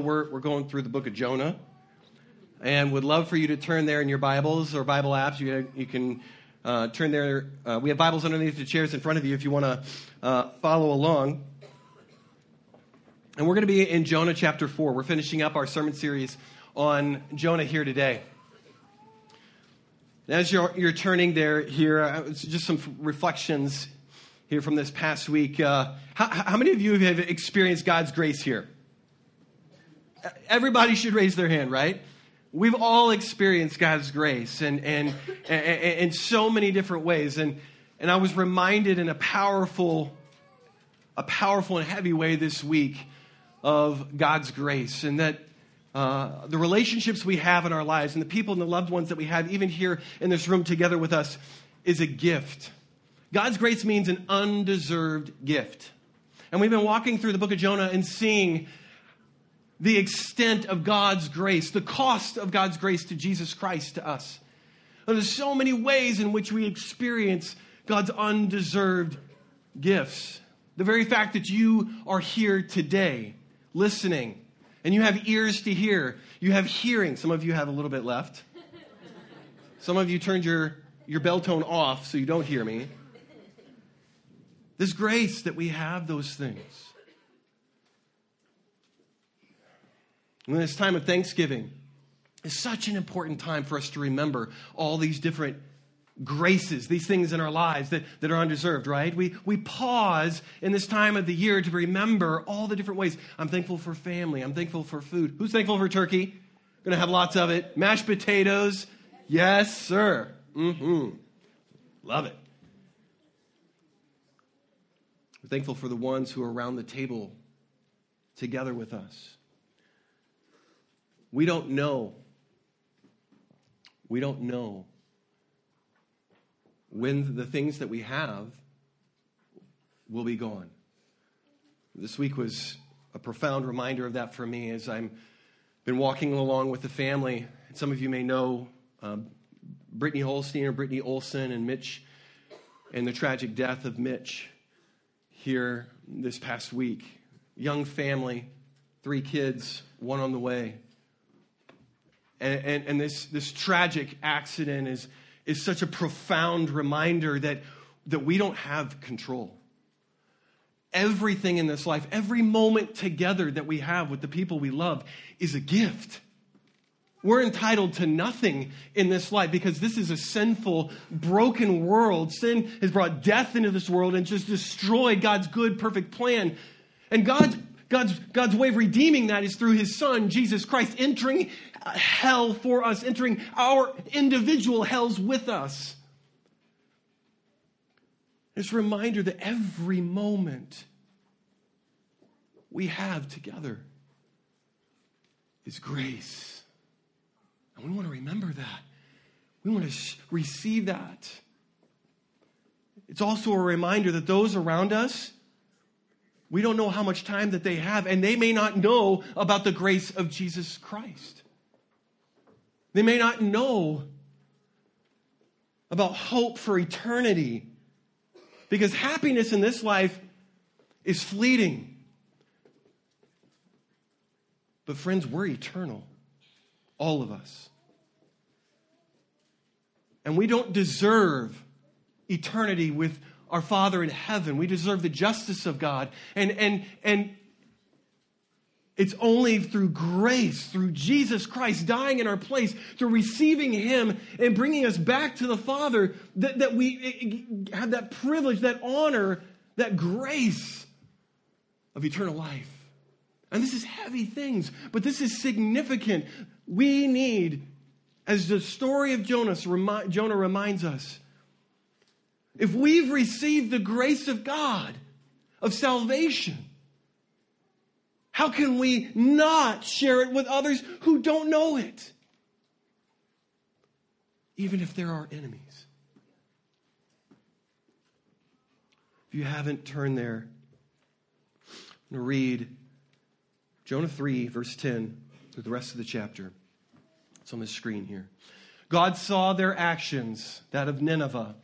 we're, we're going through the book of Jonah and would love for you to turn there in your Bibles or Bible apps. You, you can uh, turn there. Uh, we have Bibles underneath the chairs in front of you if you want to uh, follow along. And we're going to be in Jonah chapter 4. We're finishing up our sermon series on Jonah here today. As you're, you're turning there here, uh, just some reflections here from this past week. Uh, how, how many of you have experienced God's grace here? Everybody should raise their hand, right? We've all experienced God's grace and, and, in so many different ways. And, and I was reminded in a powerful, a powerful and heavy way this week of God's grace and that uh, the relationships we have in our lives and the people and the loved ones that we have, even here in this room together with us, is a gift. God's grace means an undeserved gift. And we've been walking through the book of Jonah and seeing the extent of God's grace, the cost of God's grace to Jesus Christ to us. There's so many ways in which we experience God's undeserved gifts. The very fact that you are here today, listening, and you have ears to hear, you have hearing. Some of you have a little bit left. Some of you turned your, your Beltone off so you don't hear me. This grace that we have those things. And this time of Thanksgiving is such an important time for us to remember all these different graces, these things in our lives that, that are undeserved, right? We, we pause in this time of the year to remember all the different ways. I'm thankful for family. I'm thankful for food. Who's thankful for turkey? Gonna have lots of it. Mashed potatoes. Yes, sir. Mm-hmm. Love it. We're thankful for the ones who are around the table together with us. We don't know. We don't know when the things that we have will be gone. This week was a profound reminder of that for me as I'm been walking along with the family. Some of you may know um, Brittany Holstein or Brittany Olson and Mitch and the tragic death of Mitch here this past week. Young family, three kids, one on the way. And, and, and this, this tragic accident is, is such a profound reminder that, that we don't have control. Everything in this life, every moment together that we have with the people we love is a gift. We're entitled to nothing in this life because this is a sinful, broken world. Sin has brought death into this world and just destroyed God's good, perfect plan. And God's God's, God's way of redeeming that is through his son, Jesus Christ, entering uh, hell for us, entering our individual hells with us. It's a reminder that every moment we have together is grace. And we want to remember that. We want to receive that. It's also a reminder that those around us, we don't know how much time that they have, and they may not know about the grace of Jesus Christ. They may not know about hope for eternity because happiness in this life is fleeting. But, friends, we're eternal, all of us. And we don't deserve eternity with our Father in heaven. We deserve the justice of God. And, and, and it's only through grace, through Jesus Christ dying in our place, through receiving Him and bringing us back to the Father, that, that we have that privilege, that honor, that grace of eternal life. And this is heavy things, but this is significant. We need, as the story of Jonas, Jonah reminds us, if we've received the grace of God, of salvation, how can we not share it with others who don't know it? Even if they're our enemies. If you haven't turned there, I'm going to read Jonah 3, verse 10, through the rest of the chapter. It's on the screen here. God saw their actions, that of Nineveh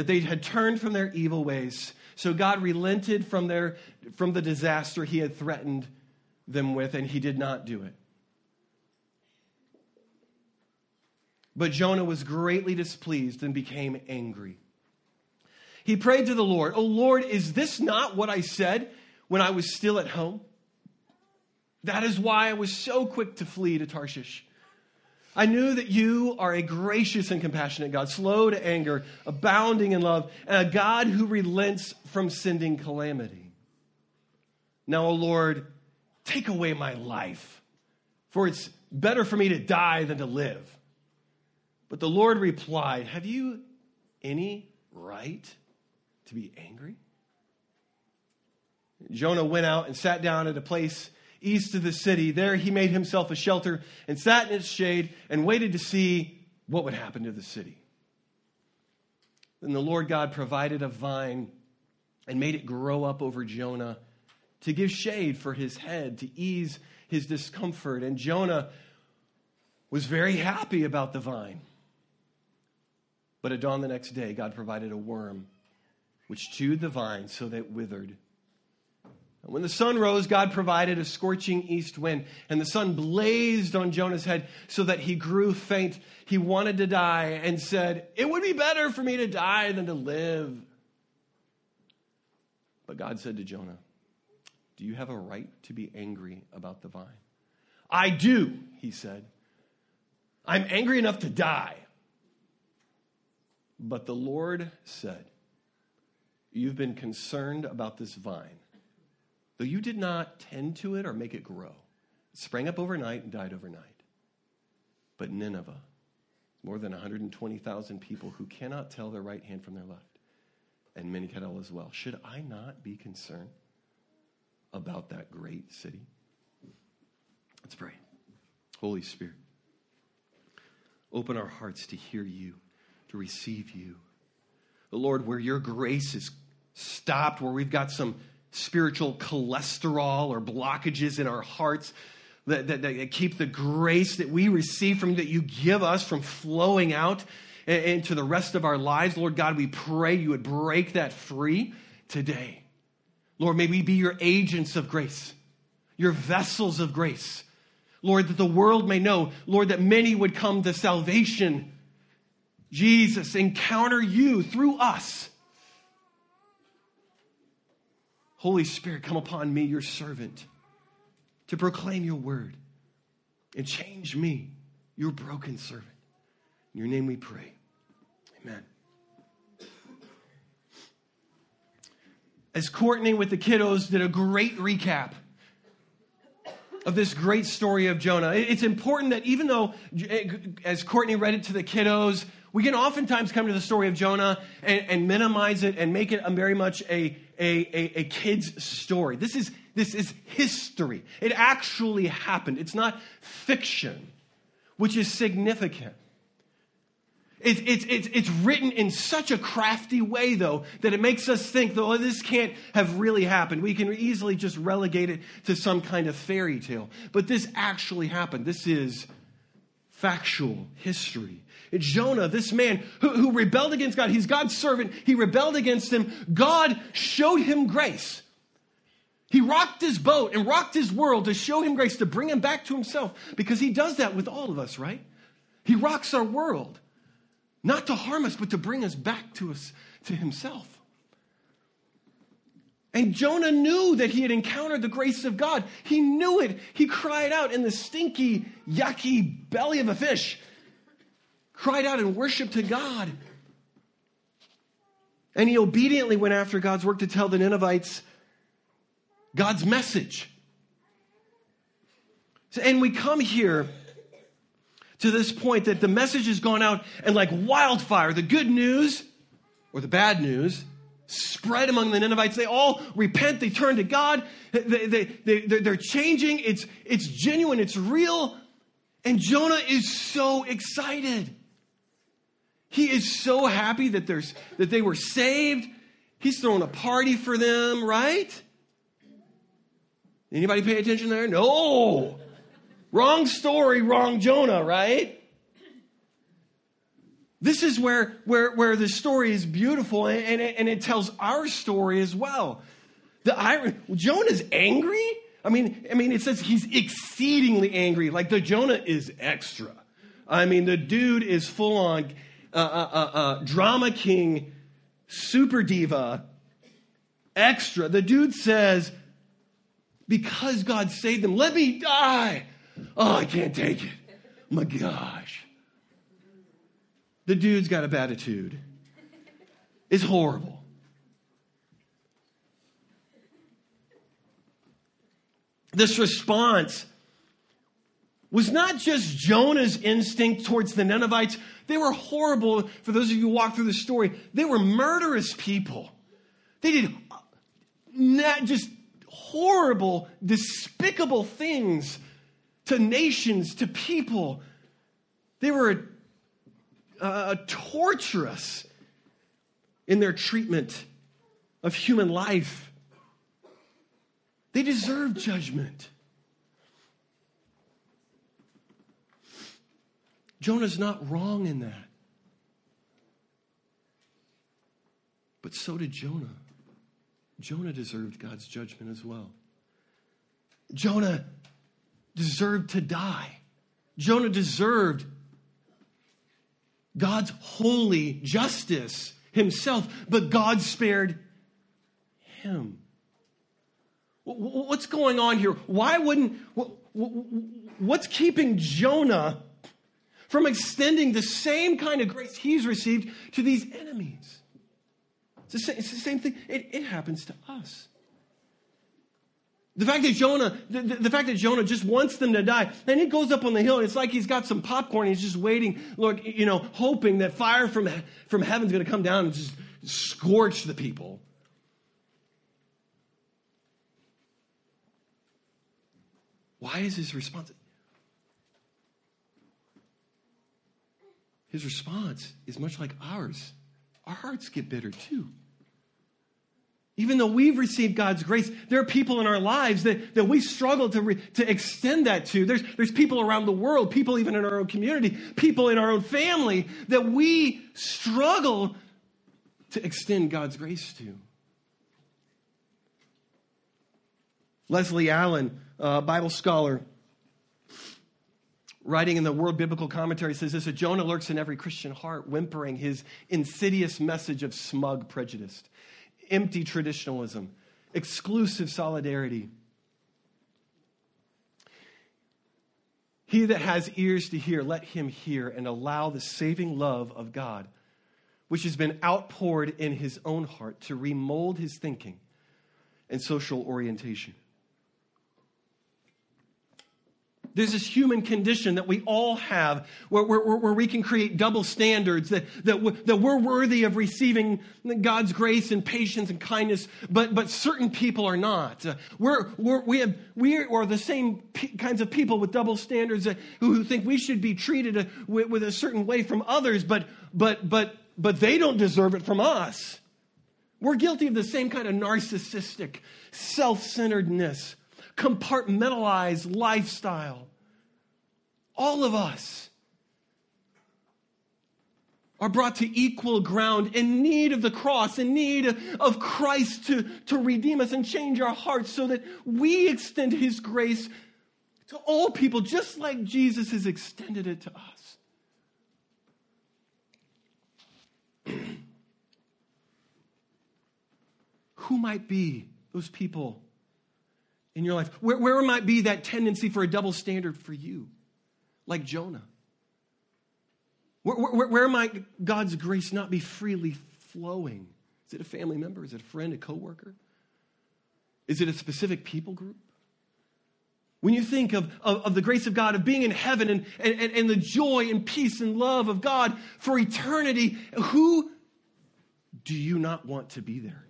that they had turned from their evil ways. So God relented from, their, from the disaster he had threatened them with, and he did not do it. But Jonah was greatly displeased and became angry. He prayed to the Lord, Oh Lord, is this not what I said when I was still at home? That is why I was so quick to flee to Tarshish. I knew that you are a gracious and compassionate God, slow to anger, abounding in love, and a God who relents from sending calamity. Now, O Lord, take away my life, for it's better for me to die than to live. But the Lord replied, Have you any right to be angry? Jonah went out and sat down at a place east of the city. There he made himself a shelter and sat in its shade and waited to see what would happen to the city. Then the Lord God provided a vine and made it grow up over Jonah to give shade for his head, to ease his discomfort. And Jonah was very happy about the vine. But at dawn the next day, God provided a worm which chewed the vine so that it withered. When the sun rose, God provided a scorching east wind, and the sun blazed on Jonah's head so that he grew faint. He wanted to die and said, It would be better for me to die than to live. But God said to Jonah, Do you have a right to be angry about the vine? I do, he said. I'm angry enough to die. But the Lord said, You've been concerned about this vine though you did not tend to it or make it grow. It sprang up overnight and died overnight. But Nineveh, more than 120,000 people who cannot tell their right hand from their left, and many cattle as well. Should I not be concerned about that great city? Let's pray. Holy Spirit, open our hearts to hear you, to receive you. The Lord, where your grace is stopped, where we've got some spiritual cholesterol or blockages in our hearts that, that, that, keep the grace that we receive from that you give us from flowing out into the rest of our lives. Lord God, we pray you would break that free today. Lord, may we be your agents of grace, your vessels of grace. Lord, that the world may know, Lord, that many would come to salvation. Jesus, encounter you through us Holy Spirit, come upon me, your servant, to proclaim your word and change me, your broken servant. In your name we pray. Amen. As Courtney with the kiddos did a great recap of this great story of Jonah, it's important that even though, eh, as Courtney read it to the kiddos, we can oftentimes come to the story of Jonah and, and minimize it and make it very much a, a, a, a kid's story. This is, this is history. It actually happened. It's not fiction, which is significant. It's, it's, it's, it's written in such a crafty way, though, that it makes us think, though, this can't have really happened. We can easily just relegate it to some kind of fairy tale. But this actually happened. This is factual history. It's Jonah, this man who, who rebelled against God. He's God's servant. He rebelled against him. God showed him grace. He rocked his boat and rocked his world to show him grace, to bring him back to himself, because he does that with all of us, right? He rocks our world, not to harm us, but to bring us back to us, to himself. And Jonah knew that he had encountered the grace of God. He knew it. He cried out in the stinky, yucky belly of a fish cried out and worshiped to God. And he obediently went after God's work to tell the Ninevites God's message. And we come here to this point that the message has gone out and like wildfire, the good news or the bad news spread among the Ninevites. They all repent, they turn to God, they, they, they, they're changing. It's, it's genuine, it's real. And Jonah is so excited. He is so happy that, there's, that they were saved. He's throwing a party for them, right? Anybody pay attention there? No. Wrong story, wrong Jonah, right? This is where, where, where the story is beautiful and, and, it, and it tells our story as well. The Jonah's angry I mean, I mean, it says he's exceedingly angry. Like the Jonah is extra. I mean, the dude is full on uh, uh, uh, uh drama king, super diva, extra. The dude says, because God saved them, let me die. Oh, I can't take it. My gosh. The dude's got a bad attitude. It's horrible. This response was not just Jonah's instinct towards the Ninevites. They were horrible. For those of you who walk through the story, they were murderous people. They did not just horrible, despicable things to nations, to people. They were uh, torturous in their treatment of human life. They deserve judgment. Jonah's not wrong in that. But so did Jonah. Jonah deserved God's judgment as well. Jonah deserved to die. Jonah deserved God's holy justice himself, but God spared him. What's going on here? Why wouldn't, what's keeping Jonah from extending the same kind of grace he's received to these enemies? It's the same, thing. It happens to us. The fact that Jonah, the, the, fact that Jonah just wants them to die, then he goes up on the hill and it's like he's got some popcorn. He's just waiting, look, you know, hoping that fire from, from heaven's going to come down and just scorch the people. Why is his response? His response is much like ours. Our hearts get bitter too. Even though we've received God's grace, there are people in our lives that, that we struggle to, re, to extend that to. There's, there's people around the world, people even in our own community, people in our own family that we struggle to extend God's grace to. Leslie Allen, a Bible scholar, writing in the Word Biblical Commentary, says this: a Jonah lurks in every Christian heart, whimpering his insidious message of smug prejudice empty traditionalism, exclusive solidarity. He that has ears to hear, let him hear and allow the saving love of God, which has been outpoured in his own heart, to remold his thinking and social orientation. There's this human condition that we all have where, where, where we can create double standards, that, that, that we're worthy of receiving God's grace and patience and kindness, but, but certain people are not. We're, we're, we, have, we are the same kinds of people with double standards who, who think we should be treated uh, with, with a certain way from others, but, but, but, but they don't deserve it from us. We're guilty of the same kind of narcissistic self centeredness compartmentalized lifestyle. All of us are brought to equal ground in need of the cross, in need of Christ to, to redeem us and change our hearts so that we extend His grace to all people, just like Jesus has extended it to us. Who might be those people in your life? Where, where might be that tendency for a double standard for you, like Jonah? Where, where, where might God's grace not be freely flowing? Is it a family member? Is it a friend, a coworker? Is it a specific people group? When you think of, of, of, the grace of God, of being in heaven and, and, and the joy and peace and love of God for eternity, who do you not want to be there?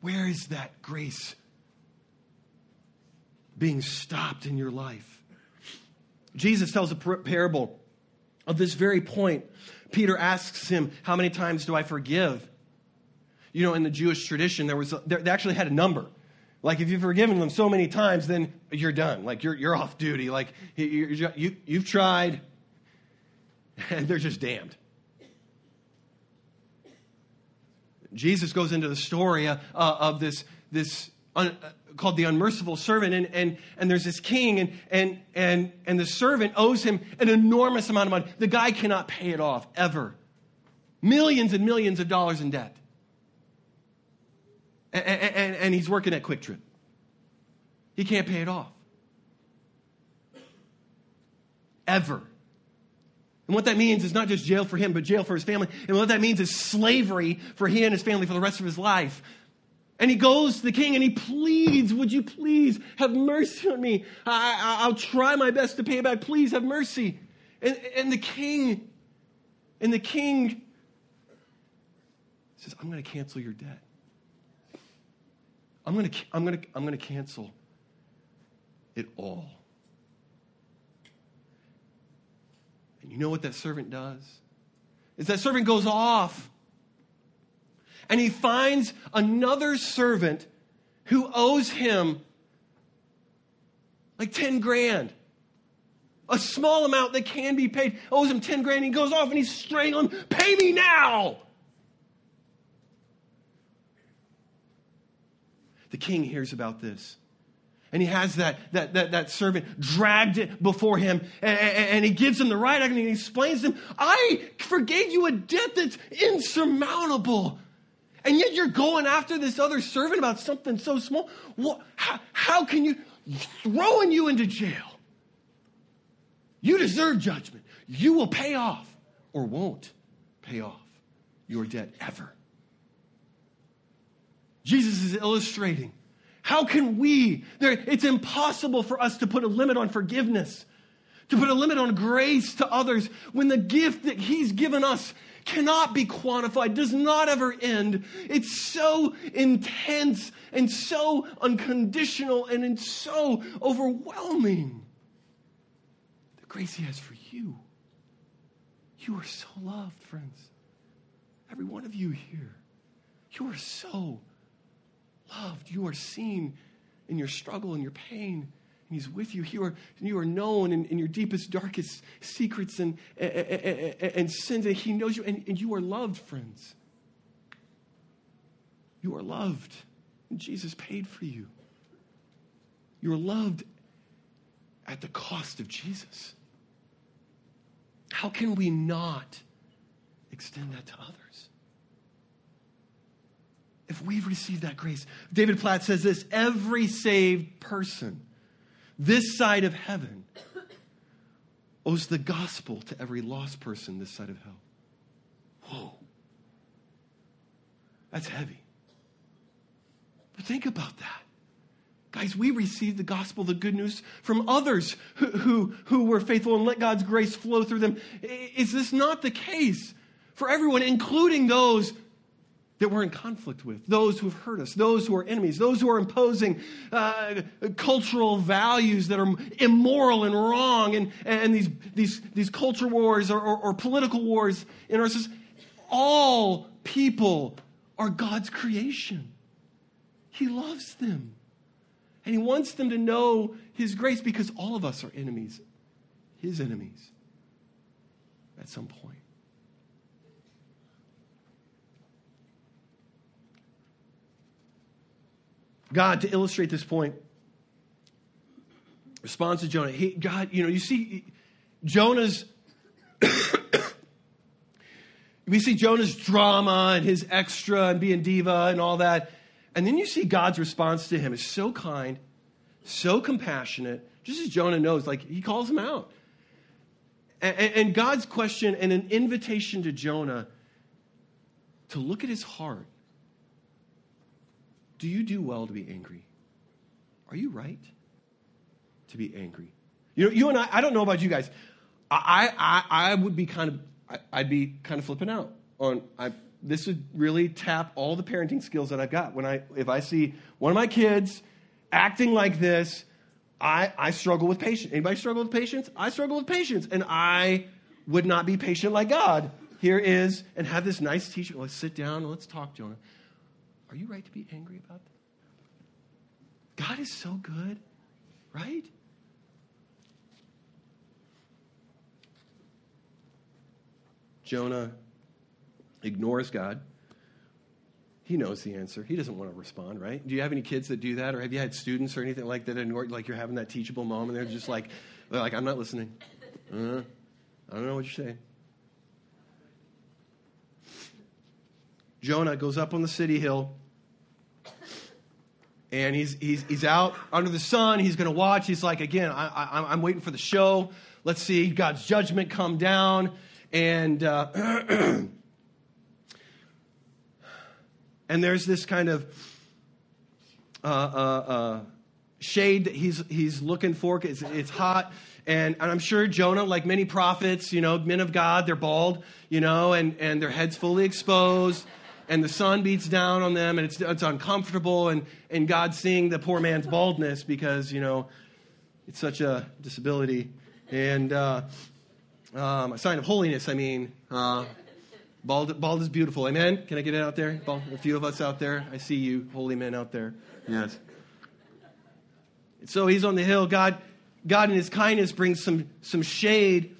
Where is that grace being stopped in your life? Jesus tells a parable of this very point. Peter asks him, How many times do I forgive? You know, in the Jewish tradition, there was a, they actually had a number. Like, if you've forgiven them so many times, then you're done. Like, you're, you're off duty. Like, you, you, you've tried, and they're just damned. Jesus goes into the story uh, uh, of this, this un, uh, called the unmerciful servant, and, and, and there's this king, and, and, and, and the servant owes him an enormous amount of money. The guy cannot pay it off, ever. Millions and millions of dollars in debt. And, and, and he's working at Kwik Trip. He can't pay it off. Ever. And what that means is not just jail for him, but jail for his family. And what that means is slavery for he and his family for the rest of his life. And he goes to the king and he pleads, Would you please have mercy on me? I, will try my best to pay back. Please have mercy. And, and the king, and the king says, I'm going to cancel your debt. I'm going to, I'm going to, I'm going to cancel it all. And you know what that servant does? Is that servant goes off and he finds another servant who owes him like 10 grand. A small amount that can be paid. Owes him 10 grand. He goes off and he's strangling, pay me now. The king hears about this. And he has that, that, that, that servant dragged it before him, and, and, he gives him the right and he explains to him, I forgave you a debt that's insurmountable. And yet you're going after this other servant about something so small. What, how, how can you, throwing you into jail? You deserve judgment. You will pay off or won't pay off your debt ever. Jesus is illustrating how can we? It's impossible for us to put a limit on forgiveness, to put a limit on grace to others when the gift that He's given us cannot be quantified, does not ever end. It's so intense and so unconditional and it's so overwhelming. The grace He has for you. You are so loved, friends. Every one of you here. You are so loved. You are seen in your struggle and your pain. And he's with you. You are, you are known in, in your deepest, darkest secrets and, and, and, and sins. And he knows you. And, and you are loved, friends. You are loved. And Jesus paid for you. You are loved at the cost of Jesus. How can we not extend that to others? If we've received that grace. David Platt says this every saved person this side of heaven owes the gospel to every lost person this side of hell. Whoa. That's heavy. But think about that. Guys, we received the gospel, the good news from others who, who, who were faithful and let God's grace flow through them. Is this not the case for everyone, including those that we're in conflict with, those who have hurt us, those who are enemies, those who are imposing uh, cultural values that are immoral and wrong, and, and these, these, these culture wars or, or, or political wars in our society. All people are God's creation. He loves them. And He wants them to know His grace because all of us are enemies, His enemies, at some point. God, to illustrate this point, responds to Jonah. He, God, you know, you see Jonah's. we see Jonah's drama and his extra and being diva and all that. And then you see God's response to him is so kind, so compassionate, just as Jonah knows, like he calls him out. And, and God's question and an invitation to Jonah to look at his heart do you do well to be angry? Are you right to be angry? You know, you and I, I don't know about you guys. I, I, I would be kind of, I, would be kind of flipping out on, I, this would really tap all the parenting skills that I've got. When I, if I see one of my kids acting like this, I, I struggle with patience. Anybody struggle with patience? I struggle with patience. And I would not be patient like God. Here is, and have this nice teacher. Let's sit down. Let's talk, Jonah. Are you right to be angry about that? God is so good, right? Jonah ignores God, He knows the answer. He doesn't want to respond, right? Do you have any kids that do that, or have you had students or anything like that? In, like you're having that teachable moment, they're just like, they're like, I'm not listening. Uh, I don't know what you're saying. Jonah goes up on the city hill, and he's he's he's out under the sun. He's going to watch. He's like, again, I, I, I'm waiting for the show. Let's see God's judgment come down, and. Uh, and there's this kind of uh, uh, uh, shade that he's, he's looking for. It's, it's hot. And, and, I'm sure Jonah, like many prophets, you know, men of God, they're bald, you know, and, and their heads fully exposed. And the sun beats down on them, and it's, it's uncomfortable. And, and God's seeing the poor man's baldness because, you know, it's such a disability. And uh, um, a sign of holiness, I mean. Uh, Bald, bald is beautiful. Amen? Can I get it out there? Bald, a few of us out there. I see you, holy men out there. Yes. So he's on the hill. God, God in his kindness brings some, some shade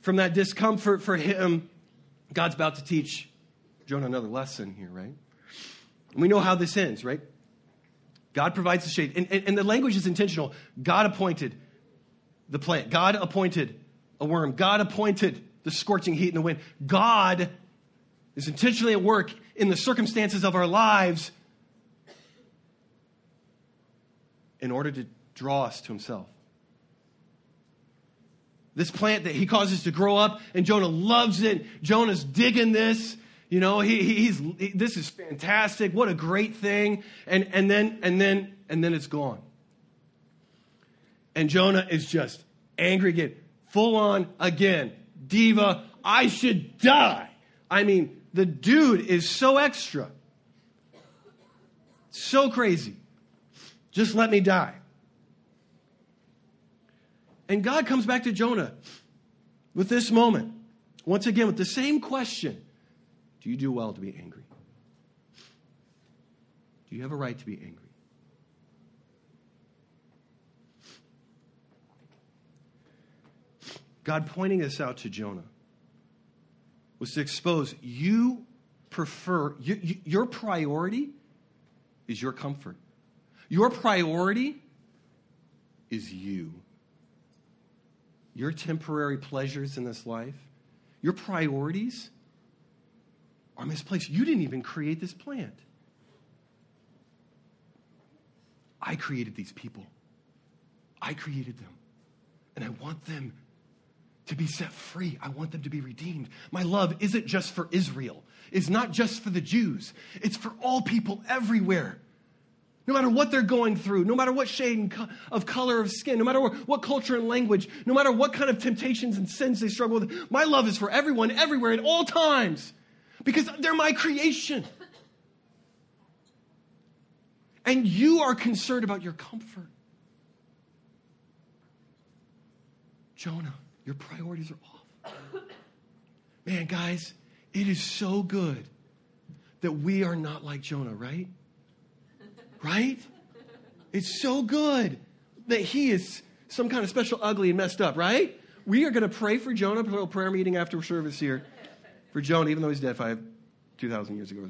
from that discomfort for him. God's about to teach Jonah another lesson here, right? And we know how this ends, right? God provides the shade. And, and, and the language is intentional. God appointed the plant. God appointed a worm. God appointed the scorching heat and the wind. God is intentionally at work in the circumstances of our lives in order to draw us to himself. This plant that he causes to grow up, and Jonah loves it. Jonah's digging this. You know, he, he's he, this is fantastic. What a great thing. And and then and then and then it's gone. And Jonah is just angry again, full on again diva. I should die. I mean, the dude is so extra. So crazy. Just let me die. And God comes back to Jonah with this moment, once again, with the same question Do you do well to be angry? Do you have a right to be angry? God pointing this out to Jonah was to expose you prefer, you, you, your priority is your comfort. Your priority is you. Your temporary pleasures in this life, your priorities are misplaced. You didn't even create this plant. I created these people. I created them. And I want them to be set free. I want them to be redeemed. My love isn't just for Israel, it's not just for the Jews, it's for all people everywhere. No matter what they're going through, no matter what shade of color of skin, no matter what culture and language, no matter what kind of temptations and sins they struggle with, my love is for everyone, everywhere, at all times, because they're my creation. And you are concerned about your comfort. Jonah. Your priorities are off. Man, guys, it is so good that we are not like Jonah, right? Right? It's so good that he is some kind of special ugly and messed up, right? We are going to pray for Jonah, for a prayer meeting after service here for Jonah, even though he's dead five, 2,000 years ago.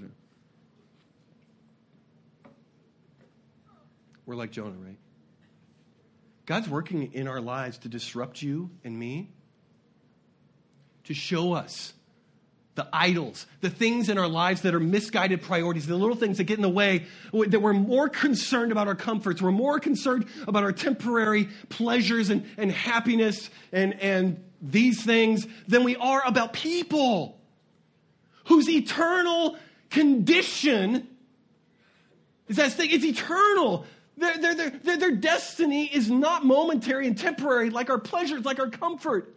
We're like Jonah, right? God's working in our lives to disrupt you and me, to show us the idols, the things in our lives that are misguided priorities, the little things that get in the way, that we're more concerned about our comforts, we're more concerned about our temporary pleasures and, and happiness and, and these things than we are about people whose eternal condition is that thing, it's eternal. Their, their, their, their destiny is not momentary and temporary like our pleasures, like our comfort.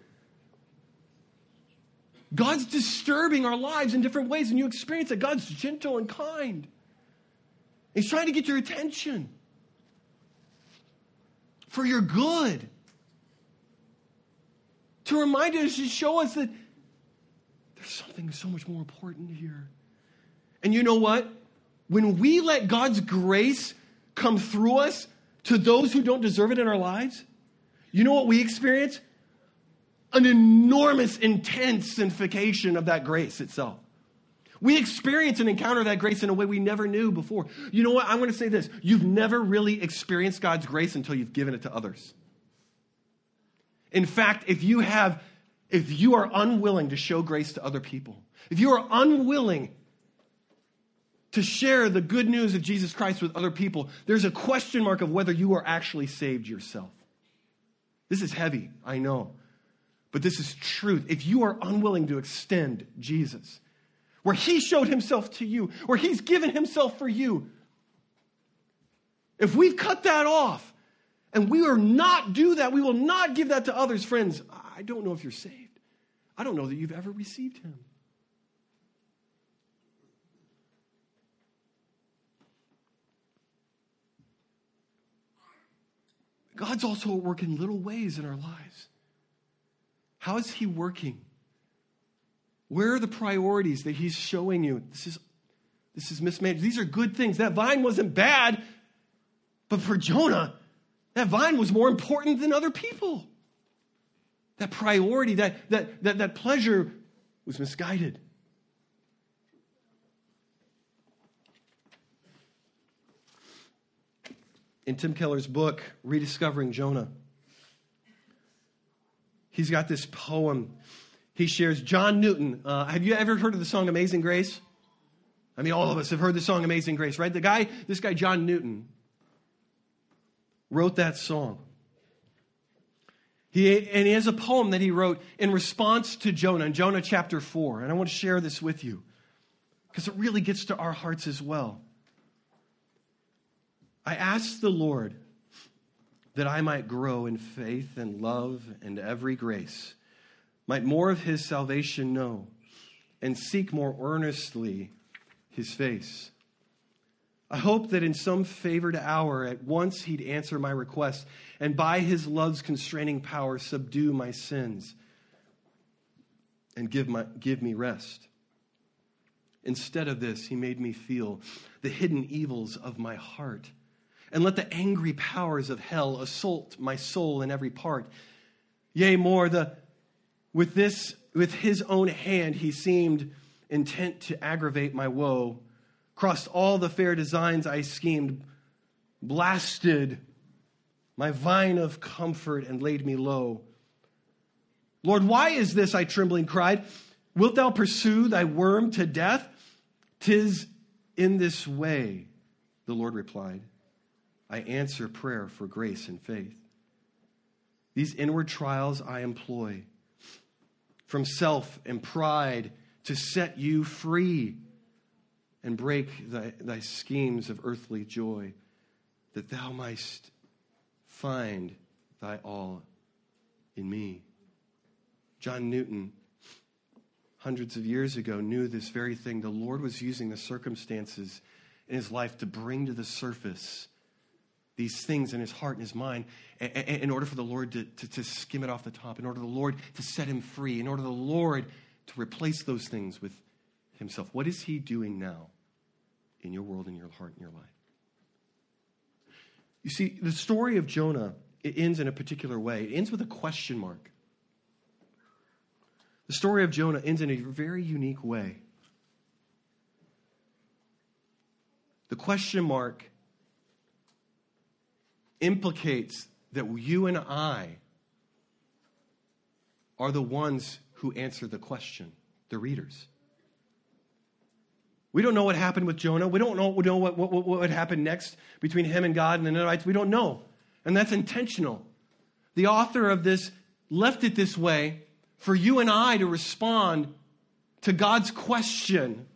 God's disturbing our lives in different ways, and you experience that God's gentle and kind. He's trying to get your attention for your good. To remind us, to show us that there's something so much more important here. And you know what? When we let God's grace come through us to those who don't deserve it in our lives, you know what we experience? An enormous intensification of that grace itself. We experience and encounter that grace in a way we never knew before. You know what? I'm going to say this. You've never really experienced God's grace until you've given it to others. In fact, if you have, if you are unwilling to show grace to other people, if you are unwilling to share the good news of Jesus Christ with other people, there's a question mark of whether you are actually saved yourself. This is heavy, I know. But this is truth. If you are unwilling to extend Jesus, where he showed himself to you, where he's given himself for you, if we've cut that off and we will not do that, we will not give that to others, friends, I don't know if you're saved. I don't know that you've ever received him. God's also at work in little ways in our lives. How is He working? Where are the priorities that He's showing you? This is, this is mismanaged. These are good things. That vine wasn't bad, but for Jonah, that vine was more important than other people. That priority, that, that, that, that pleasure was misguided. in Tim Keller's book, Rediscovering Jonah. He's got this poem. He shares John Newton. Uh, have you ever heard of the song Amazing Grace? I mean, all of us have heard the song Amazing Grace, right? The guy, this guy, John Newton, wrote that song. He, and he has a poem that he wrote in response to Jonah, in Jonah chapter 4. And I want to share this with you because it really gets to our hearts as well. I asked the Lord that I might grow in faith and love and every grace, might more of his salvation know, and seek more earnestly his face. I hope that in some favored hour at once he'd answer my request, and by his love's constraining power subdue my sins and give, my, give me rest. Instead of this, he made me feel the hidden evils of my heart and let the angry powers of hell assault my soul in every part. Yea, more, the, with this, with his own hand, he seemed intent to aggravate my woe, crossed all the fair designs I schemed, blasted my vine of comfort and laid me low. Lord, why is this? I trembling cried. Wilt thou pursue thy worm to death? Tis in this way, the Lord replied. I answer prayer for grace and faith. These inward trials I employ from self and pride to set you free and break thy, thy schemes of earthly joy, that thou mightst find thy all in me. John Newton, hundreds of years ago, knew this very thing. The Lord was using the circumstances in his life to bring to the surface these things in his heart and his mind in order for the Lord to, to, to, skim it off the top, in order for the Lord to set him free, in order for the Lord to replace those things with himself. What is he doing now in your world, in your heart, in your life? You see, the story of Jonah, it ends in a particular way. It ends with a question mark. The story of Jonah ends in a very unique way. The question mark implicates that you and I are the ones who answer the question, the readers. We don't know what happened with Jonah. We don't know, know what, what, what would happen next between him and God and the Ninevites. We don't know. And that's intentional. The author of this left it this way for you and I to respond to God's question.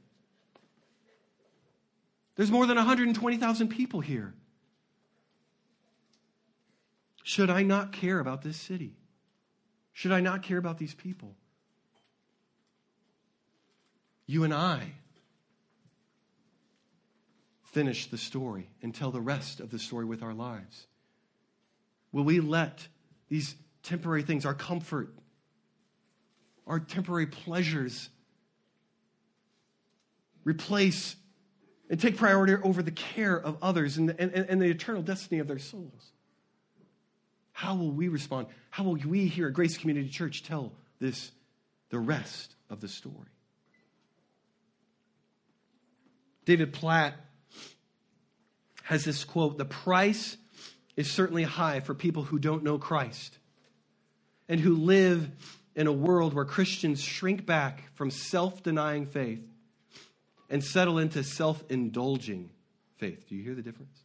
There's more than 120,000 people here. Should I not care about this city? Should I not care about these people? You and I finish the story and tell the rest of the story with our lives. Will we let these temporary things, our comfort, our temporary pleasures, replace and take priority over the care of others and the, and, and the eternal destiny of their souls? How will we respond? How will we here at Grace Community Church tell this, the rest of the story? David Platt has this quote The price is certainly high for people who don't know Christ and who live in a world where Christians shrink back from self denying faith and settle into self indulging faith. Do you hear the difference?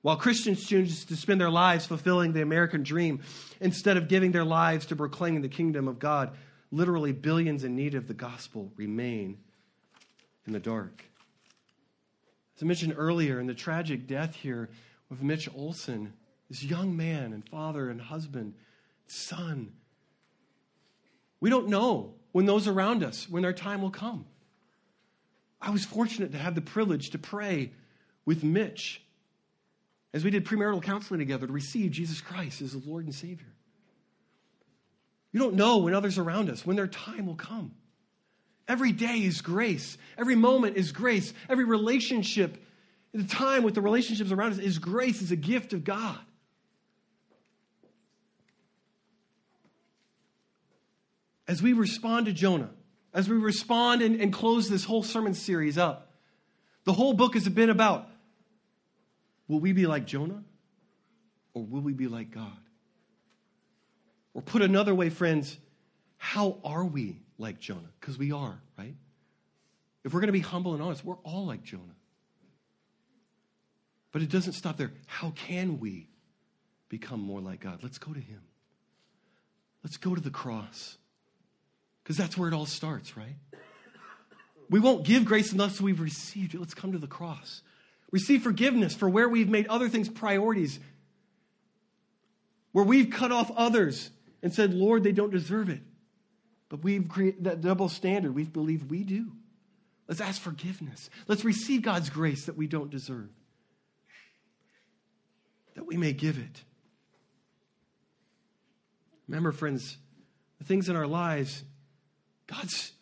While Christians choose to spend their lives fulfilling the American dream instead of giving their lives to proclaiming the kingdom of God, literally billions in need of the gospel remain in the dark. As I mentioned earlier, in the tragic death here of Mitch Olson, this young man and father and husband, son, we don't know when those around us, when their time will come. I was fortunate to have the privilege to pray with Mitch as we did premarital counseling together to receive Jesus Christ as the Lord and Savior. You don't know when others around us, when their time will come. Every day is grace. Every moment is grace. Every relationship, the time with the relationships around us is grace, is a gift of God. As we respond to Jonah, as we respond and, and close this whole sermon series up, the whole book has been about Will we be like Jonah or will we be like God? Or put another way, friends, how are we like Jonah? Because we are, right? If we're going to be humble and honest, we're all like Jonah. But it doesn't stop there. How can we become more like God? Let's go to Him. Let's go to the cross. Because that's where it all starts, right? We won't give grace unless we've received it. Let's come to the cross receive forgiveness for where we've made other things priorities, where we've cut off others and said, Lord, they don't deserve it. But we've created that double standard. We believe we do. Let's ask forgiveness. Let's receive God's grace that we don't deserve, that we may give it. Remember, friends, the things in our lives, God's,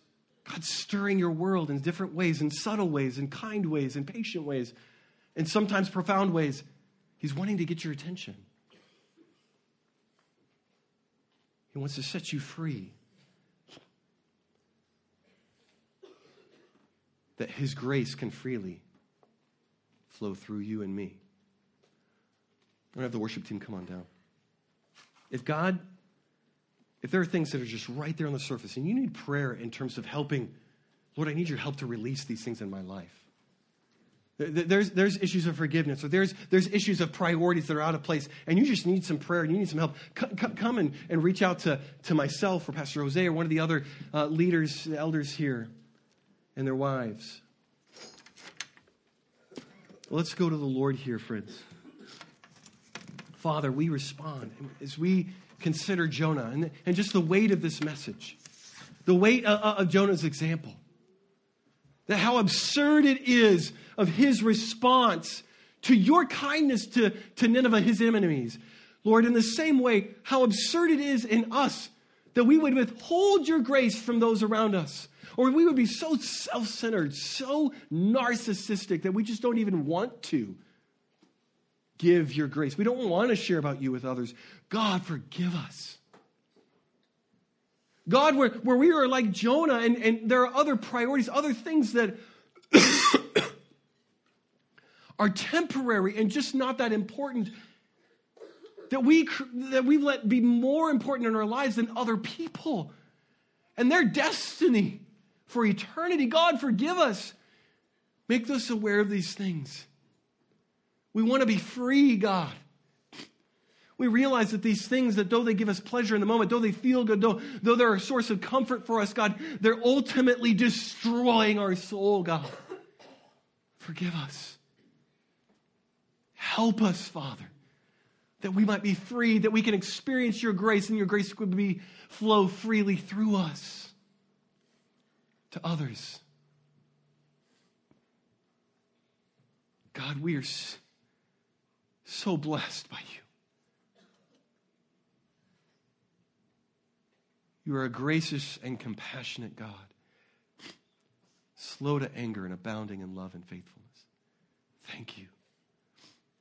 God's stirring your world in different ways, in subtle ways, in kind ways, in patient ways in sometimes profound ways, He's wanting to get your attention. He wants to set you free. That His grace can freely flow through you and me. I'm going to have the worship team come on down. If God, if there are things that are just right there on the surface and you need prayer in terms of helping, Lord, I need your help to release these things in my life. There's, there's issues of forgiveness, or there's, there's issues of priorities that are out of place, and you just need some prayer and you need some help. C- come and, and reach out to, to myself or Pastor Jose or one of the other uh, leaders, elders here, and their wives. Let's go to the Lord here, friends. Father, we respond as we consider Jonah and, and just the weight of this message, the weight of, of Jonah's example. That how absurd it is of his response to your kindness to, to Nineveh, his enemies. Lord, in the same way, how absurd it is in us that we would withhold your grace from those around us. Or we would be so self centered, so narcissistic that we just don't even want to give your grace. We don't want to share about you with others. God, forgive us. God, where, where we are like Jonah and, and there are other priorities, other things that are temporary and just not that important, that, we, that we've let be more important in our lives than other people and their destiny for eternity. God, forgive us. Make us aware of these things. We want to be free, God. We realize that these things, that though they give us pleasure in the moment, though they feel good, though, though they're a source of comfort for us, God, they're ultimately destroying our soul, God. Forgive us. Help us, Father, that we might be free, that we can experience your grace, and your grace would be flow freely through us to others. God, we are so blessed by you. You are a gracious and compassionate God, slow to anger and abounding in love and faithfulness. Thank you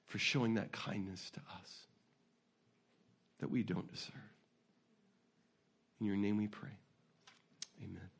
for showing that kindness to us that we don't deserve. In your name we pray. Amen.